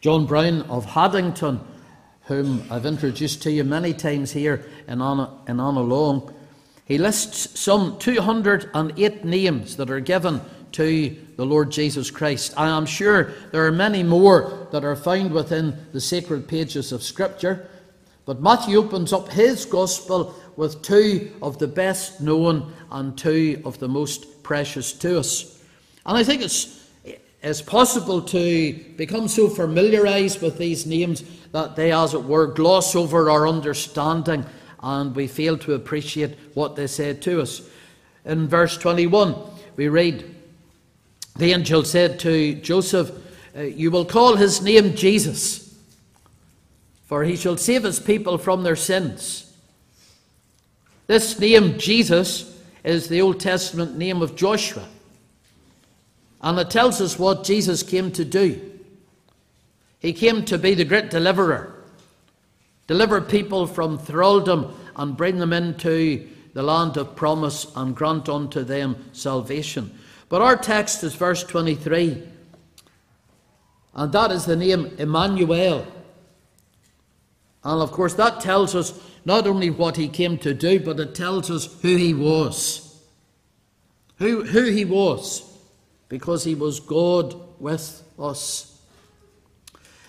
John Brown of Haddington, whom I've introduced to you many times here in On, in on Along, he lists some 208 names that are given to the Lord Jesus Christ. I am sure there are many more that are found within the sacred pages of Scripture, but Matthew opens up his Gospel with two of the best known and two of the most precious to us. And I think it's it's possible to become so familiarized with these names that they, as it were, gloss over our understanding and we fail to appreciate what they said to us. In verse 21, we read, The angel said to Joseph, uh, You will call his name Jesus, for he shall save his people from their sins. This name, Jesus, is the Old Testament name of Joshua. And it tells us what Jesus came to do. He came to be the great deliverer, deliver people from thraldom and bring them into the land of promise and grant unto them salvation. But our text is verse 23, and that is the name Emmanuel. And of course, that tells us not only what he came to do, but it tells us who he was. Who, who he was because he was God with us.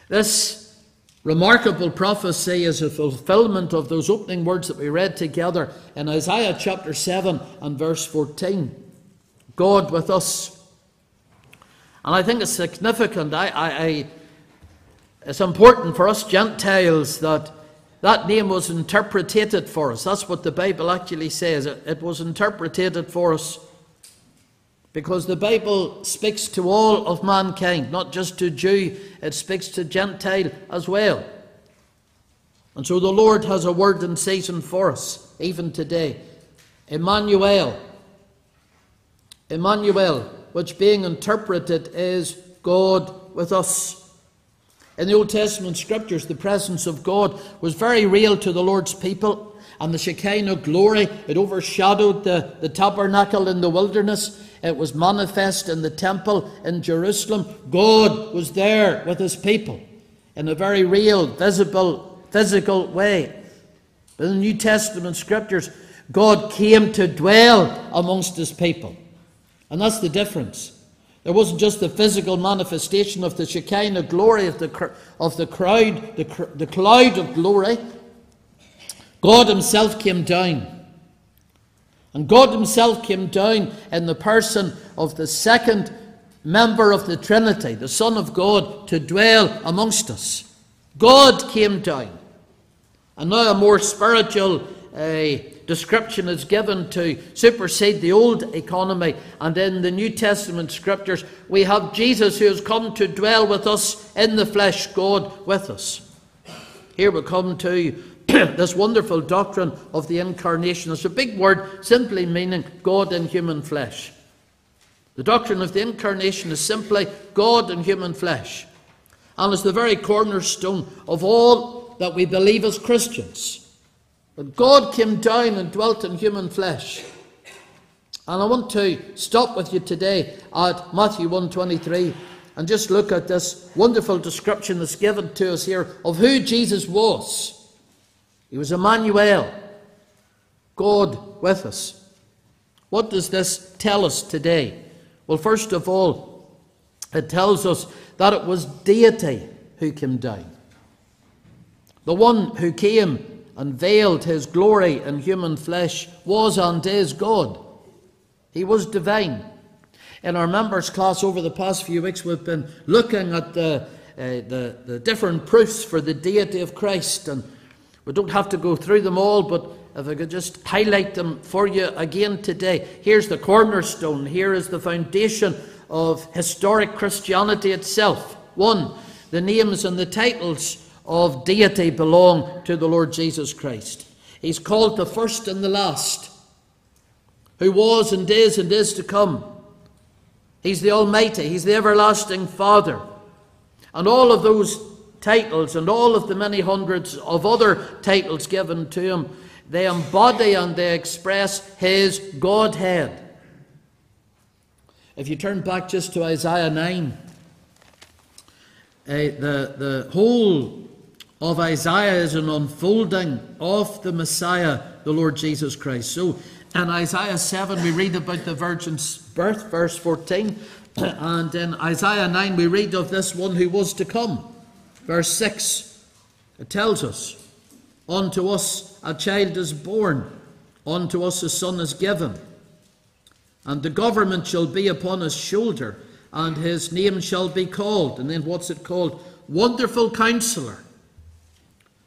This remarkable prophecy is a fulfillment of those opening words that we read together in Isaiah chapter 7 and verse 14 God with us. And I think it's significant. I, I, I, it's important for us Gentiles that that name was interpreted for us. That's what the Bible actually says. It, it was interpreted for us because the Bible speaks to all of mankind, not just to Jew, it speaks to Gentile as well. And so the Lord has a word in season for us, even today. Emmanuel. Emmanuel, which being interpreted is God with us. In the Old Testament scriptures, the presence of God was very real to the Lord's people, and the Shekinah glory, it overshadowed the, the tabernacle in the wilderness. It was manifest in the temple in Jerusalem. God was there with his people in a very real, visible, physical way. But in the New Testament scriptures, God came to dwell amongst his people. And that's the difference. There wasn't just the physical manifestation of the Shekinah glory of the, of the crowd, the, the cloud of glory. God Himself came down. And God Himself came down in the person of the second member of the Trinity, the Son of God, to dwell amongst us. God came down. And now a more spiritual uh, description is given to supersede the old economy. And in the New Testament scriptures, we have Jesus who has come to dwell with us in the flesh, God with us. Here we come to this wonderful doctrine of the incarnation. It's a big word, simply meaning God in human flesh. The doctrine of the incarnation is simply God in human flesh. And it's the very cornerstone of all that we believe as Christians. That God came down and dwelt in human flesh. And I want to stop with you today at Matthew 123 and just look at this wonderful description that's given to us here of who Jesus was. He was Emmanuel, God with us. What does this tell us today? Well, first of all, it tells us that it was deity who came down. The one who came and veiled his glory in human flesh was and is God. He was divine. In our members' class over the past few weeks, we've been looking at the, uh, the, the different proofs for the deity of Christ and we don't have to go through them all, but if I could just highlight them for you again today. Here's the cornerstone. Here is the foundation of historic Christianity itself. One, the names and the titles of deity belong to the Lord Jesus Christ. He's called the first and the last, who was and is and is to come. He's the Almighty, He's the everlasting Father. And all of those titles and all of the many hundreds of other titles given to him, they embody and they express his Godhead. If you turn back just to Isaiah 9, eh, the, the whole of Isaiah is an unfolding of the Messiah, the Lord Jesus Christ. So in Isaiah 7, we read about the virgin's birth, verse 14. And in Isaiah 9, we read of this one who was to come. Verse 6, it tells us, Unto us a child is born, unto us a son is given, and the government shall be upon his shoulder, and his name shall be called. And then what's it called? Wonderful Counselor,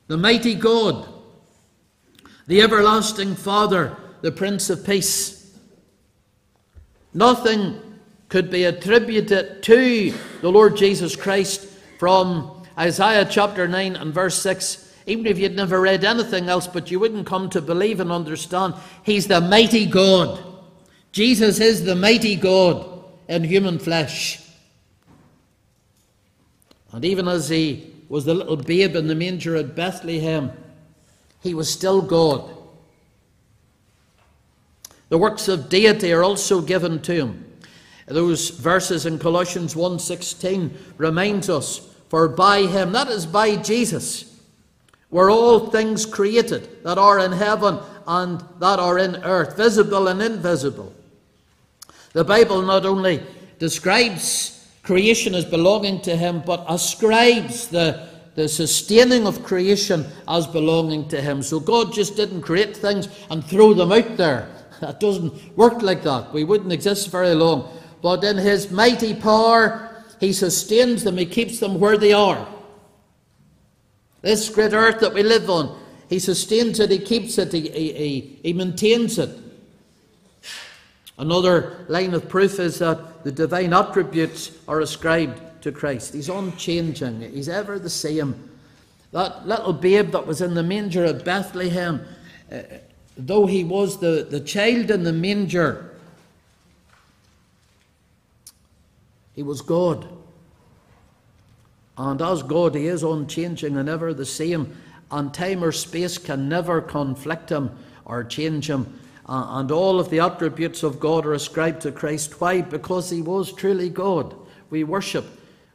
the Mighty God, the Everlasting Father, the Prince of Peace. Nothing could be attributed to the Lord Jesus Christ from Isaiah chapter 9 and verse 6. Even if you'd never read anything else, but you wouldn't come to believe and understand, He's the mighty God. Jesus is the mighty God in human flesh. And even as He was the little babe in the manger at Bethlehem, He was still God. The works of deity are also given to Him. Those verses in Colossians 1:16 reminds us, for by him, that is by Jesus, were all things created that are in heaven and that are in earth, visible and invisible. The Bible not only describes creation as belonging to him, but ascribes the, the sustaining of creation as belonging to him. So God just didn't create things and throw them out there. That doesn't work like that. We wouldn't exist very long but in his mighty power, he sustains them, he keeps them where they are. This great earth that we live on, he sustains it, he keeps it, he, he, he maintains it. Another line of proof is that the divine attributes are ascribed to Christ. He's unchanging, he's ever the same. That little babe that was in the manger at Bethlehem, uh, though he was the, the child in the manger, He was God. And as God, He is unchanging and ever the same, and time or space can never conflict Him or change Him. Uh, and all of the attributes of God are ascribed to Christ. Why? Because He was truly God. We worship.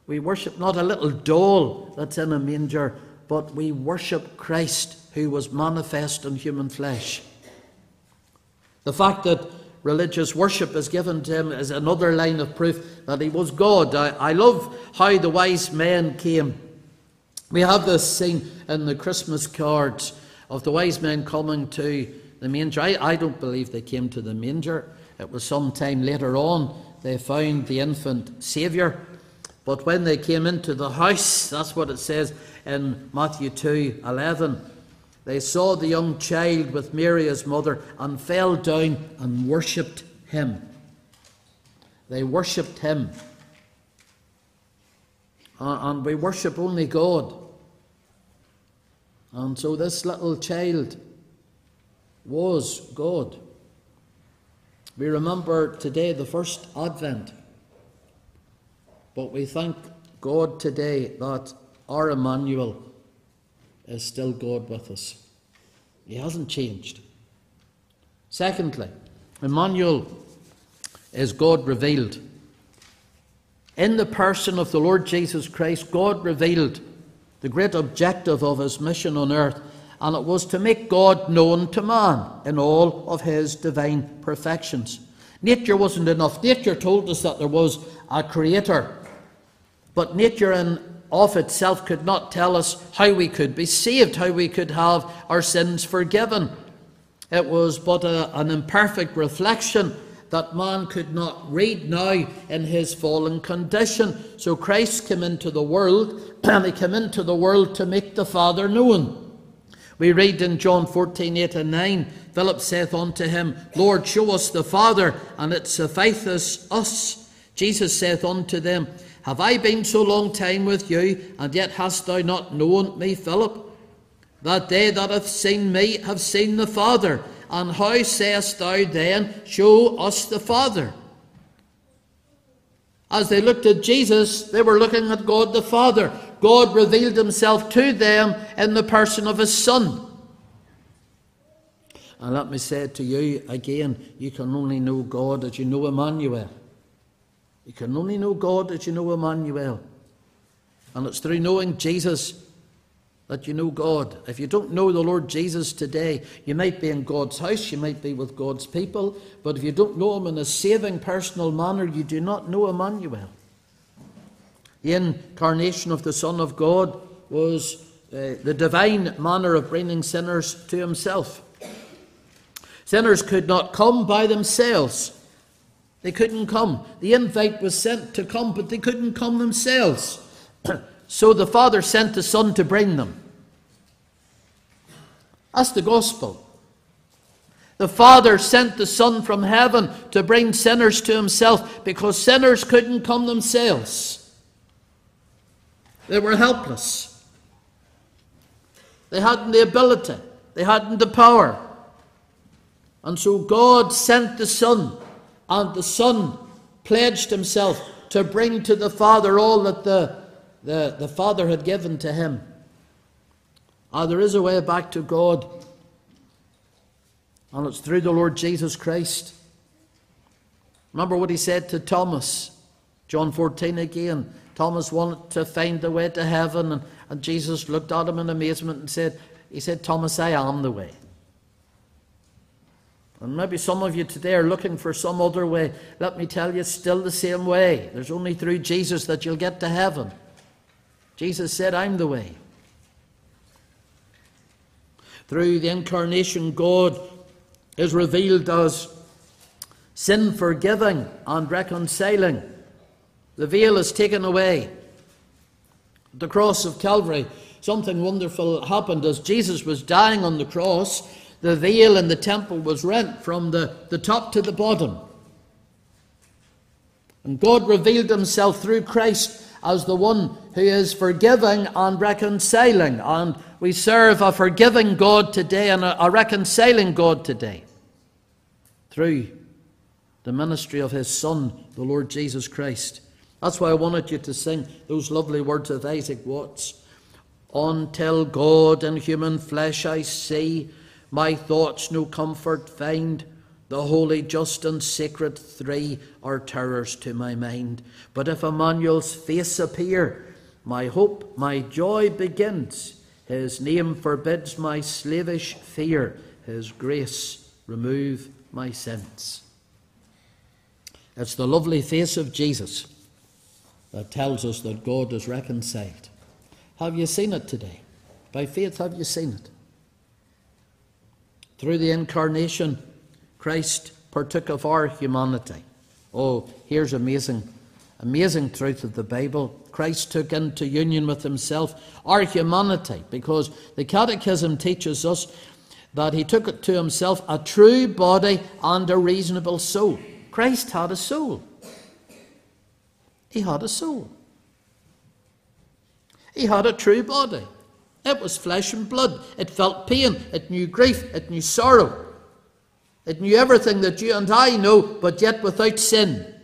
We worship not a little doll that's in a manger, but we worship Christ who was manifest in human flesh. The fact that religious worship is given to him as another line of proof that he was God. I, I love how the wise men came. We have this scene in the Christmas cards of the wise men coming to the manger. I, I don't believe they came to the manger. It was some time later on they found the infant Saviour. But when they came into the house, that's what it says in Matthew 2 11 they saw the young child with Mary, his mother, and fell down and worshipped him. They worshipped him. And we worship only God. And so this little child was God. We remember today the first Advent. But we thank God today that our Emmanuel is still God with us. He hasn't changed. Secondly, Emmanuel is God revealed. In the person of the Lord Jesus Christ, God revealed the great objective of his mission on earth, and it was to make God known to man in all of his divine perfections. Nature wasn't enough. Nature told us that there was a creator, but nature in of itself could not tell us how we could be saved, how we could have our sins forgiven. It was but a, an imperfect reflection that man could not read now in his fallen condition. So Christ came into the world, and he came into the world to make the Father known. We read in John 14, 8 and 9, Philip saith unto him, Lord, show us the Father, and it sufficeth us. Jesus saith unto them, have I been so long time with you, and yet hast thou not known me, Philip? That they that have seen me have seen the Father. And how sayest thou then, Show us the Father? As they looked at Jesus, they were looking at God the Father. God revealed himself to them in the person of his Son. And let me say to you again, you can only know God as you know Emmanuel. You can only know God as you know Emmanuel. And it's through knowing Jesus that you know God. If you don't know the Lord Jesus today, you might be in God's house, you might be with God's people, but if you don't know Him in a saving personal manner, you do not know Emmanuel. The incarnation of the Son of God was uh, the divine manner of bringing sinners to Himself. Sinners could not come by themselves. They couldn't come. The invite was sent to come, but they couldn't come themselves. so the Father sent the Son to bring them. That's the gospel. The Father sent the Son from heaven to bring sinners to Himself because sinners couldn't come themselves. They were helpless. They hadn't the ability, they hadn't the power. And so God sent the Son, and the Son pledged Himself to bring to the Father all that the, the, the Father had given to Him. Ah, there is a way back to God, and it's through the Lord Jesus Christ. Remember what He said to Thomas, John 14 again. Thomas wanted to find the way to heaven, and, and Jesus looked at him in amazement and said, He said, Thomas, I am the way. And maybe some of you today are looking for some other way. Let me tell you, it's still the same way. There's only through Jesus that you'll get to heaven. Jesus said, I'm the way. Through the incarnation, God is revealed as sin forgiving and reconciling. The veil is taken away. At the cross of Calvary, something wonderful happened as Jesus was dying on the cross. The veil in the temple was rent from the, the top to the bottom. And God revealed himself through Christ as the one who is forgiving and reconciling. And we serve a forgiving God today and a, reconciling God today through the ministry of his Son, the Lord Jesus Christ. That's why I wanted you to sing those lovely words of Isaac Watts. Until God in human flesh I see, my thoughts no comfort find. The holy, just, and sacred three are terrors to my mind. But if Emmanuel's face appear, my hope, my joy begins. His name forbids my slavish fear. His grace remove my sins. It's the lovely face of Jesus that tells us that God is reconciled. Have you seen it today? By faith, have you seen it? Through the incarnation, Christ partook of our humanity. Oh, here's amazing, amazing truth of the Bible. Christ took into union with himself our humanity because the Catechism teaches us that he took it to himself a true body and a reasonable soul. Christ had a soul. He had a soul. He had a true body. It was flesh and blood. It felt pain. It knew grief. It knew sorrow. It knew everything that you and I know, but yet without sin.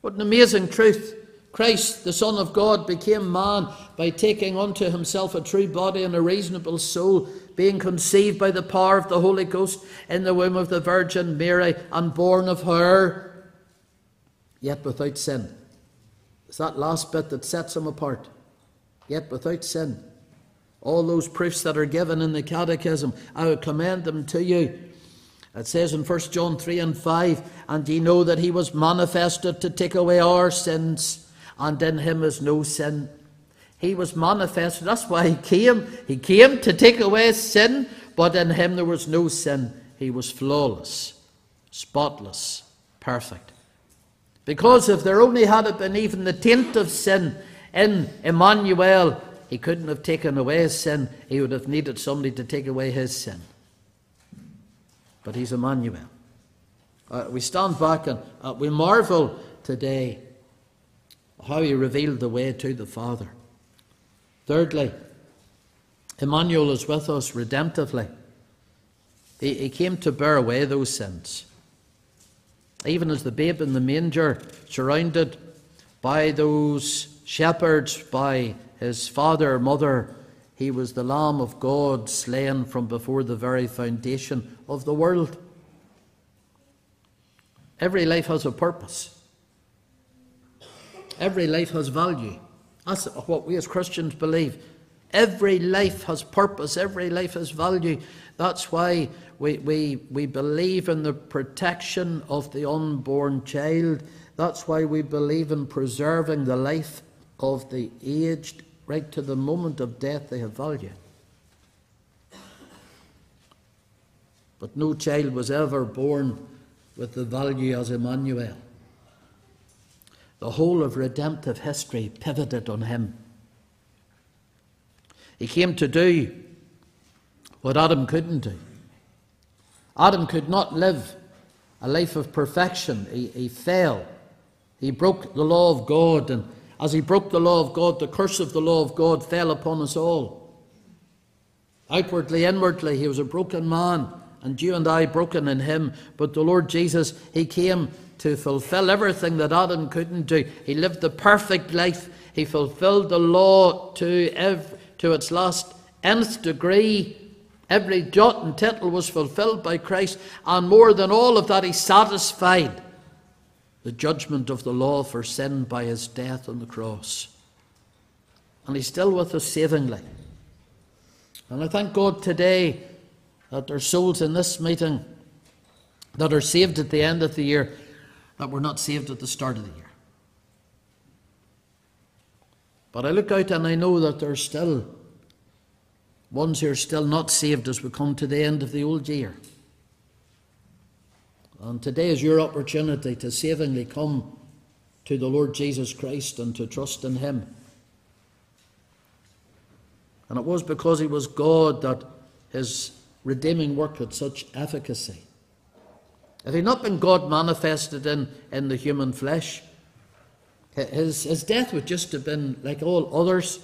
What an amazing truth. Christ, the Son of God, became man by taking unto himself a true body and a reasonable soul, being conceived by the power of the Holy Ghost in the womb of the Virgin Mary and born of her yet without sin. It's that last bit that sets him apart. Yet without sin. All those proofs that are given in the Catechism, I would commend them to you. It says in 1 John 3 and 5, And ye know that he was manifested to take away our sins, and in him is no sin. He was manifested, that's why he came. He came to take away sin, but in him there was no sin. He was flawless, spotless, perfect. Because if there only had been even the taint of sin in Emmanuel, he couldn't have taken away his sin. He would have needed somebody to take away his sin. But he's Emmanuel. Uh, we stand back and uh, we marvel today how he revealed the way to the Father. Thirdly, Emmanuel is with us redemptively. He, he came to bear away those sins even as the babe in the manger, surrounded by those shepherds, by his father, mother, he was the Lamb of God slain from before the very foundation of the world. Every life has a purpose. Every life has value. That's what we as Christians believe. Every life has purpose, every life has value. That's why we, we, we believe in the protection of the unborn child. That's why we believe in preserving the life of the aged. Right to the moment of death, they have value. But no child was ever born with the value as Emmanuel. The whole of redemptive history pivoted on him. He came to do what Adam couldn't do. Adam could not live a life of perfection. He, he fell. He broke the law of God, and as he broke the law of God, the curse of the law of God fell upon us all. Outwardly, inwardly, he was a broken man, and you and I broken in him. But the Lord Jesus, he came to fulfill everything that Adam couldn't do. He lived the perfect life. He fulfilled the law to, to its last nth degree. Every jot and tittle was fulfilled by Christ, and more than all of that, he satisfied the judgment of the law for sin by his death on the cross. And he's still with us savingly. And I thank God today that there are souls in this meeting that are saved at the end of the year that were not saved at the start of the year. But I look out and I know that there are still ones who are still not saved as we come to the end of the old year. And today is your opportunity to savingly come to the Lord Jesus Christ and to trust in Him. And it was because He was God that His redeeming work had such efficacy. If he'd not been God manifested in, in the human flesh, his, his death would just have been like all others.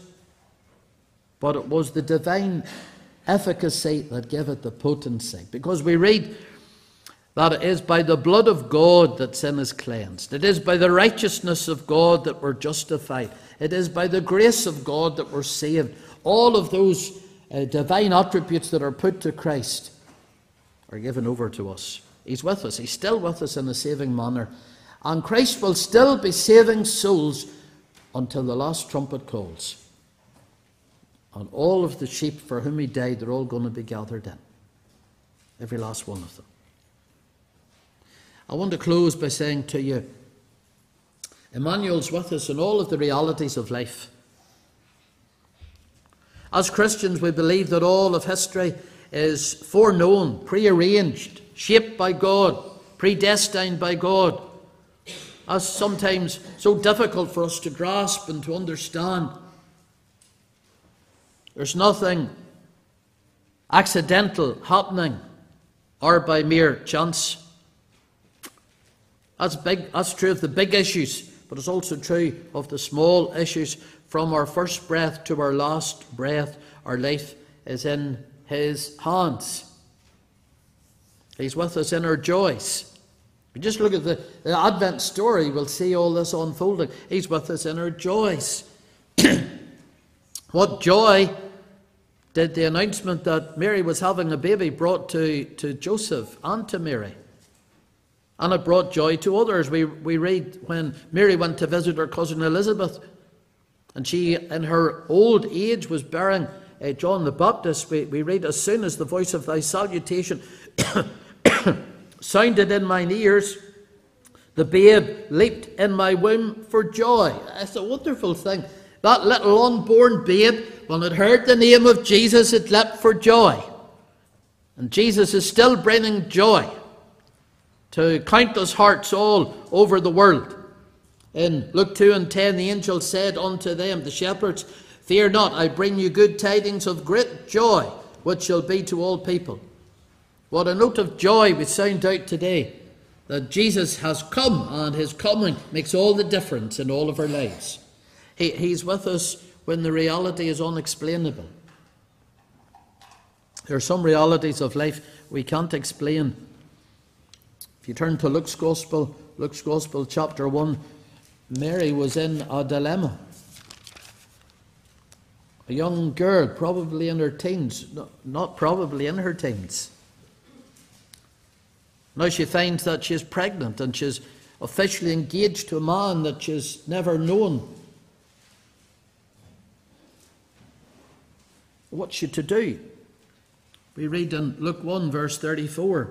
But it was the divine efficacy that gave it the potency. Because we read that it is by the blood of God that sin is cleansed, it is by the righteousness of God that we're justified, it is by the grace of God that we're saved. All of those uh, divine attributes that are put to Christ are given over to us. He's with us. He's still with us in a saving manner. And Christ will still be saving souls until the last trumpet calls. And all of the sheep for whom he died, they're all going to be gathered in. Every last one of them. I want to close by saying to you Emmanuel's with us in all of the realities of life. As Christians, we believe that all of history is foreknown, prearranged, shaped by God, predestined by God. As sometimes so difficult for us to grasp and to understand. There's nothing accidental happening or by mere chance. That's big that's true of the big issues, but it's also true of the small issues. From our first breath to our last breath, our life is in his hands. He's with us in our joys. You just look at the, the Advent story, we'll see all this unfolding. He's with us in our joys. what joy did the announcement that Mary was having a baby brought to, to Joseph and to Mary? And it brought joy to others. We, we read when Mary went to visit her cousin Elizabeth, and she, in her old age, was bearing uh, John the Baptist. We, we read, As soon as the voice of thy salutation sounded in mine ears. The babe leaped in my womb for joy. It's a wonderful thing. That little unborn babe, when it heard the name of Jesus, it leapt for joy. And Jesus is still bringing joy to countless hearts all over the world. In Luke 2 and 10, the angel said unto them, the shepherds, Fear not, I bring you good tidings of great joy, which shall be to all people. What a note of joy we sound out today that Jesus has come and his coming makes all the difference in all of our lives. He, he's with us when the reality is unexplainable. There are some realities of life we can't explain. If you turn to Luke's Gospel, Luke's Gospel, chapter 1, Mary was in a dilemma. A young girl, probably in her teens, not probably in her teens now she finds that she's pregnant and she's officially engaged to a man that she's never known. what's she to do? We read in Luke 1, verse 34.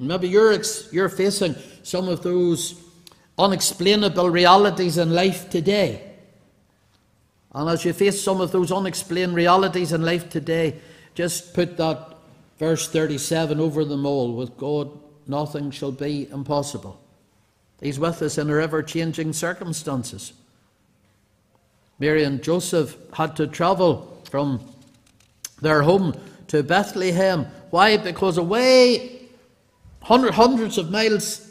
Maybe you're, you're facing some of those unexplainable realities in life today. And as you face some of those unexplained realities in life today, just put that verse 37 over them all. With God, nothing shall be impossible. He's with us in our ever changing circumstances. Mary and Joseph had to travel from their home to Bethlehem. Why? Because away hundred, hundreds of miles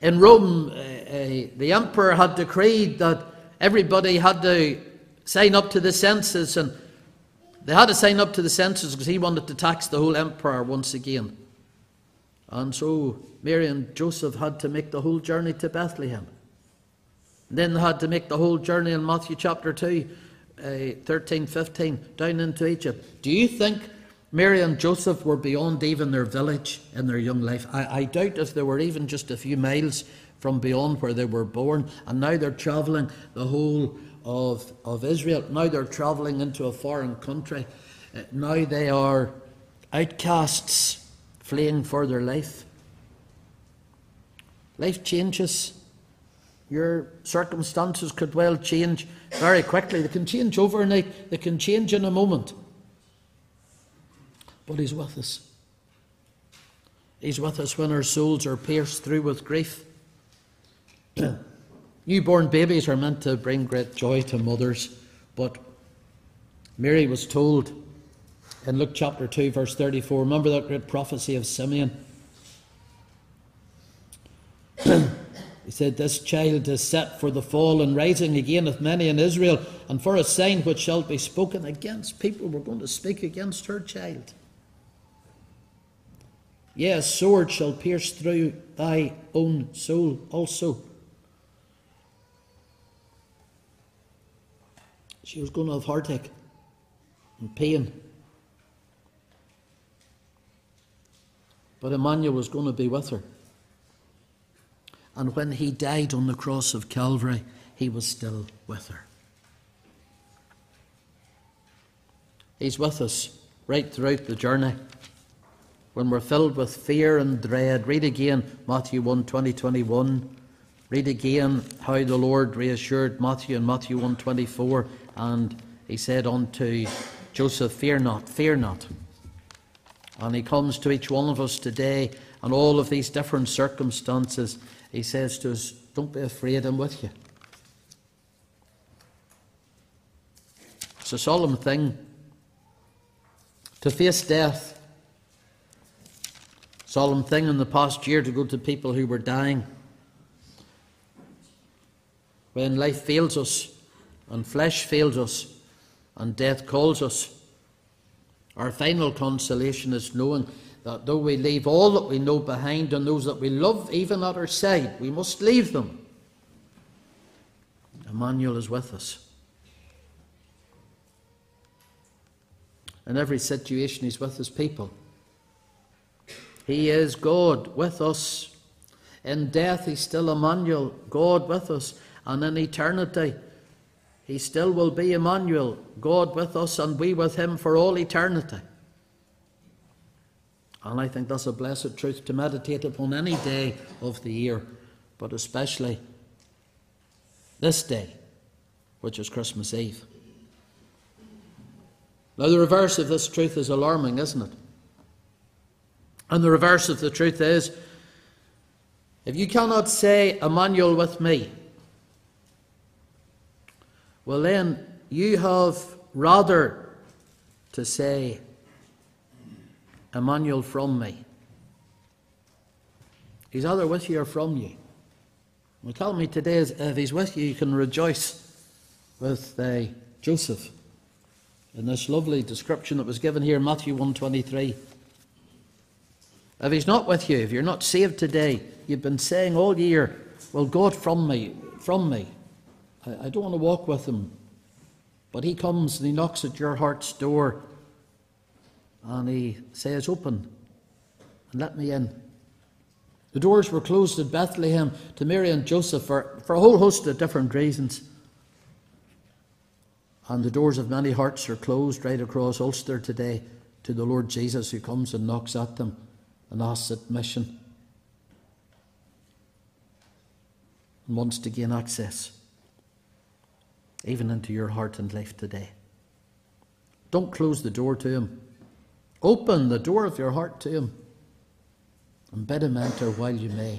in Rome, uh, uh, the emperor had decreed that everybody had to sign up to the census, and they had to sign up to the census because he wanted to tax the whole empire once again. And so Mary and Joseph had to make the whole journey to Bethlehem. then they had to make the whole journey in Matthew chapter 2, uh, 13, 15, down into Egypt. Do you think Mary and Joseph were beyond even their village in their young life? I, I doubt if they were even just a few miles from beyond where they were born. And now they're travelling the whole of, of Israel. Now they're travelling into a foreign country. Uh, now they are outcasts fleeing for their life. Life changes. Your circumstances could well change very quickly. They can change overnight, they can change in a moment. But He's with us. He's with us when our souls are pierced through with grief. Newborn babies are meant to bring great joy to mothers, but Mary was told in Luke chapter 2, verse 34. Remember that great prophecy of Simeon? he said, This child is set for the fall and rising again of many in Israel, and for a sign which shall be spoken against. People were going to speak against her child. Yes, sword shall pierce through thy own soul also. She was going to have heartache and pain. But Emmanuel was going to be with her. And when he died on the cross of Calvary, he was still with her. He's with us right throughout the journey. When we're filled with fear and dread, read again Matthew 1 20, 21. Read again how the Lord reassured Matthew in Matthew 1 24, and he said unto Joseph, Fear not, fear not. And he comes to each one of us today and all of these different circumstances. He says to us, Don't be afraid, I'm with you. It's a solemn thing to face death. Solemn thing in the past year to go to people who were dying. When life fails us, and flesh fails us, and death calls us, our final consolation is knowing that though we leave all that we know behind and those that we love even at our side, we must leave them. Emmanuel is with us. In every situation, He's with His people. He is God with us. In death, He's still Emmanuel, God with us. And in eternity, He still will be Emmanuel, God with us, and we with Him for all eternity. And I think that's a blessed truth to meditate upon any day of the year, but especially this day, which is Christmas Eve. Now, the reverse of this truth is alarming, isn't it? And the reverse of the truth is if you cannot say Emmanuel with me, well, then you have rather to say Emmanuel from me. He's either with you or from you. Well, tell me today, if he's with you, you can rejoice with the Joseph in this lovely description that was given here in Matthew 123. If he's not with you, if you're not saved today, you've been saying all year, Well, God from me, from me. I, I don't want to walk with him. But he comes and he knocks at your heart's door and he says, Open and let me in. The doors were closed at Bethlehem to Mary and Joseph for, for a whole host of different reasons. And the doors of many hearts are closed right across Ulster today to the Lord Jesus who comes and knocks at them and asks admission and wants to gain access even into your heart and life today. Don't close the door to him. Open the door of your heart to him and bid him enter while you may.